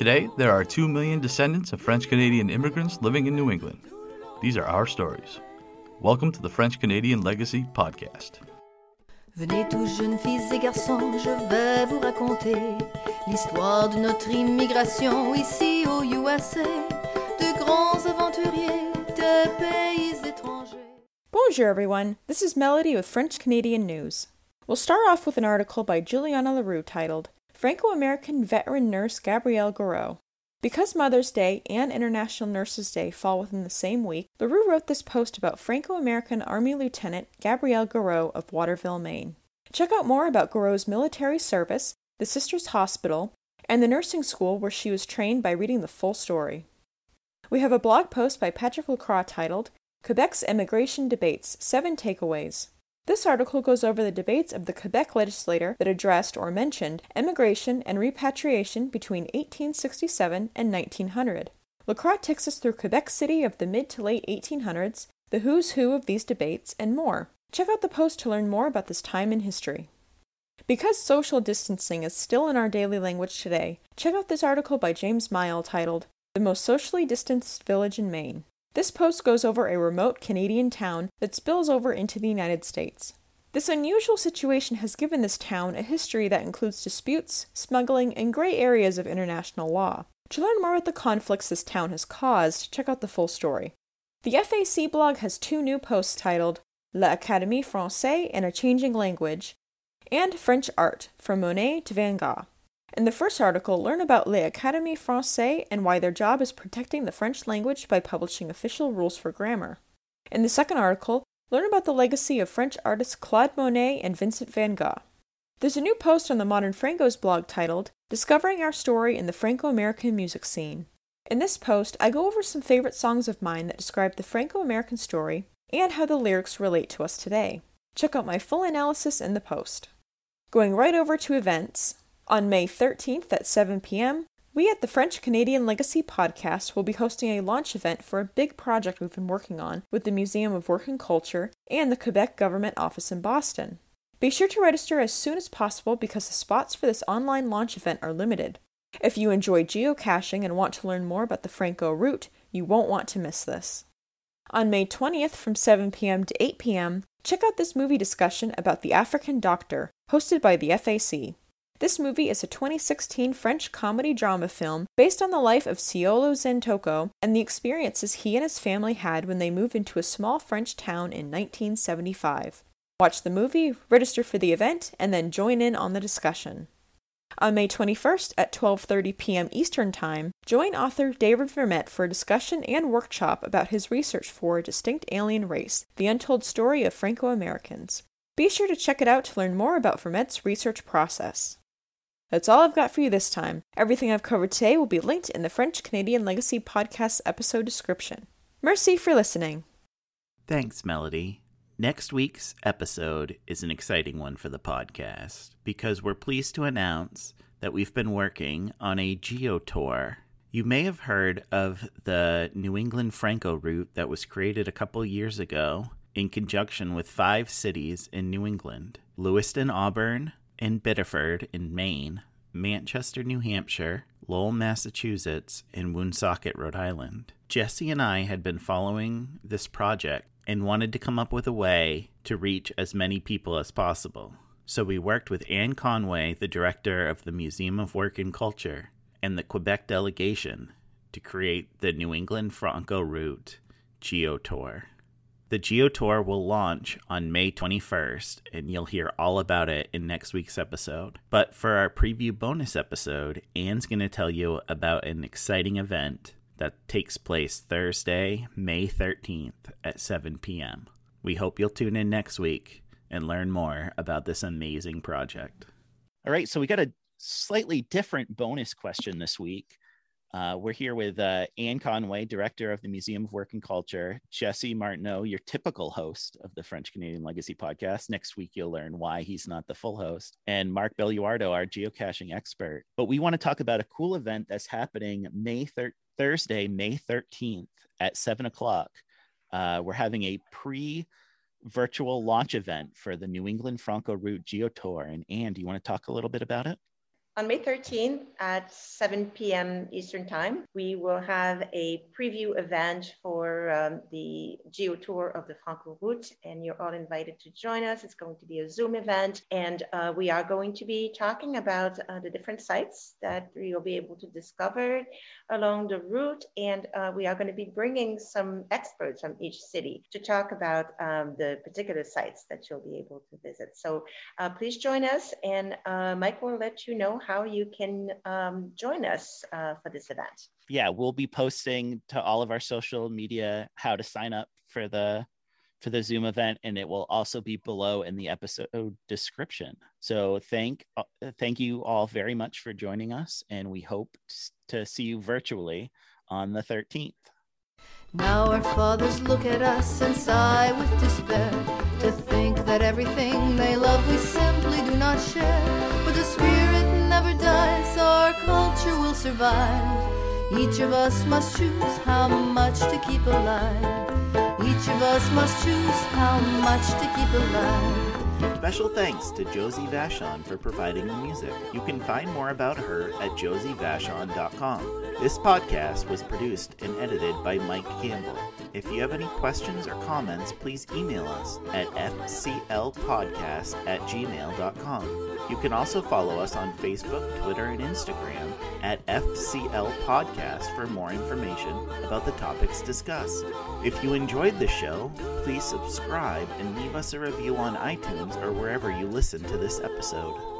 Today, there are 2 million descendants of French Canadian immigrants living in New England. These are our stories. Welcome to the French Canadian Legacy Podcast. Venez tous jeunes filles et garçons, je vais vous raconter l'histoire de notre immigration ici au USA, de grands aventuriers de pays étrangers. Bonjour, everyone. This is Melody with French Canadian News. We'll start off with an article by Juliana LaRue titled Franco American Veteran Nurse Gabrielle Gouraud. Because Mother's Day and International Nurses Day fall within the same week, LaRue wrote this post about Franco American Army Lieutenant Gabrielle Gouraud of Waterville, Maine. Check out more about Gouraud's military service, the Sisters Hospital, and the nursing school where she was trained by reading the full story. We have a blog post by Patrick Lacroix titled Quebec's Immigration Debates Seven Takeaways. This article goes over the debates of the Quebec legislature that addressed or mentioned emigration and repatriation between 1867 and 1900. Lacroix takes us through Quebec City of the mid to late 1800s, the who's who of these debates, and more. Check out the post to learn more about this time in history. Because social distancing is still in our daily language today, check out this article by James Mile titled The Most Socially Distanced Village in Maine. This post goes over a remote Canadian town that spills over into the United States. This unusual situation has given this town a history that includes disputes, smuggling, and gray areas of international law. To learn more about the conflicts this town has caused, check out the full story. The FAC blog has two new posts titled L'Académie Française in a Changing Language and French Art from Monet to Van Gogh. In the first article, learn about l'Académie Française and why their job is protecting the French language by publishing official rules for grammar. In the second article, learn about the legacy of French artists Claude Monet and Vincent van Gogh. There's a new post on the Modern Francos blog titled Discovering Our Story in the Franco American Music Scene. In this post, I go over some favorite songs of mine that describe the Franco American story and how the lyrics relate to us today. Check out my full analysis in the post. Going right over to events, on May 13th at 7 p.m., we at the French Canadian Legacy Podcast will be hosting a launch event for a big project we've been working on with the Museum of Work and Culture and the Quebec Government Office in Boston. Be sure to register as soon as possible because the spots for this online launch event are limited. If you enjoy geocaching and want to learn more about the Franco route, you won't want to miss this. On May 20th from 7 p.m. to 8 p.m., check out this movie discussion about The African Doctor, hosted by the FAC. This movie is a 2016 French comedy drama film based on the life of Seyolo Zantoko and the experiences he and his family had when they moved into a small French town in 1975. Watch the movie, register for the event, and then join in on the discussion. On May 21st at 12:30 p.m. Eastern Time, join author David Vermette for a discussion and workshop about his research for a distinct alien race: the untold story of Franco-Americans. Be sure to check it out to learn more about Vermette's research process. That's all I've got for you this time. Everything I've covered today will be linked in the French Canadian Legacy Podcast episode description. Merci for listening. Thanks, Melody. Next week's episode is an exciting one for the podcast because we're pleased to announce that we've been working on a geo tour. You may have heard of the New England Franco route that was created a couple years ago in conjunction with five cities in New England Lewiston, Auburn, and Biddeford in Maine, Manchester, New Hampshire, Lowell, Massachusetts, and Woonsocket, Rhode Island. Jesse and I had been following this project and wanted to come up with a way to reach as many people as possible. So we worked with Anne Conway, the director of the Museum of Work and Culture, and the Quebec delegation to create the New England Franco Route Geo Tour. The Geo Tour will launch on May 21st, and you'll hear all about it in next week's episode. But for our preview bonus episode, Anne's going to tell you about an exciting event that takes place Thursday, May 13th at 7 p.m. We hope you'll tune in next week and learn more about this amazing project. All right, so we got a slightly different bonus question this week. Uh, we're here with uh, Anne Conway, director of the Museum of Work and Culture, Jesse Martineau, your typical host of the French Canadian Legacy podcast. Next week, you'll learn why he's not the full host, and Mark Belluardo, our geocaching expert. But we want to talk about a cool event that's happening May thir- Thursday, May 13th at 7 o'clock. Uh, we're having a pre virtual launch event for the New England Franco Route Geo Tour. And Anne, do you want to talk a little bit about it? On May 13th at 7 p.m. Eastern Time, we will have a preview event for um, the Geo Tour of the Franco Route, and you're all invited to join us. It's going to be a Zoom event, and uh, we are going to be talking about uh, the different sites that you'll be able to discover along the route, and uh, we are going to be bringing some experts from each city to talk about um, the particular sites that you'll be able to visit. So uh, please join us, and uh, Mike will let you know how you can um, join us uh, for this event. Yeah, we'll be posting to all of our social media how to sign up for the for the Zoom event, and it will also be below in the episode description. So thank uh, thank you all very much for joining us, and we hope to see you virtually on the 13th. Now our fathers look at us and sigh with despair to think that everything they love we simply do not share. But the spirit our culture will survive. Each of us must choose how much to keep alive. Each of us must choose how much to keep alive. Special thanks to Josie Vachon for providing the music. You can find more about her at josievachon.com. This podcast was produced and edited by Mike Campbell. If you have any questions or comments, please email us at fclpodcast at gmail.com. You can also follow us on Facebook, Twitter, and Instagram at FCL Podcast for more information about the topics discussed. If you enjoyed the show, please subscribe and leave us a review on iTunes or wherever you listen to this episode.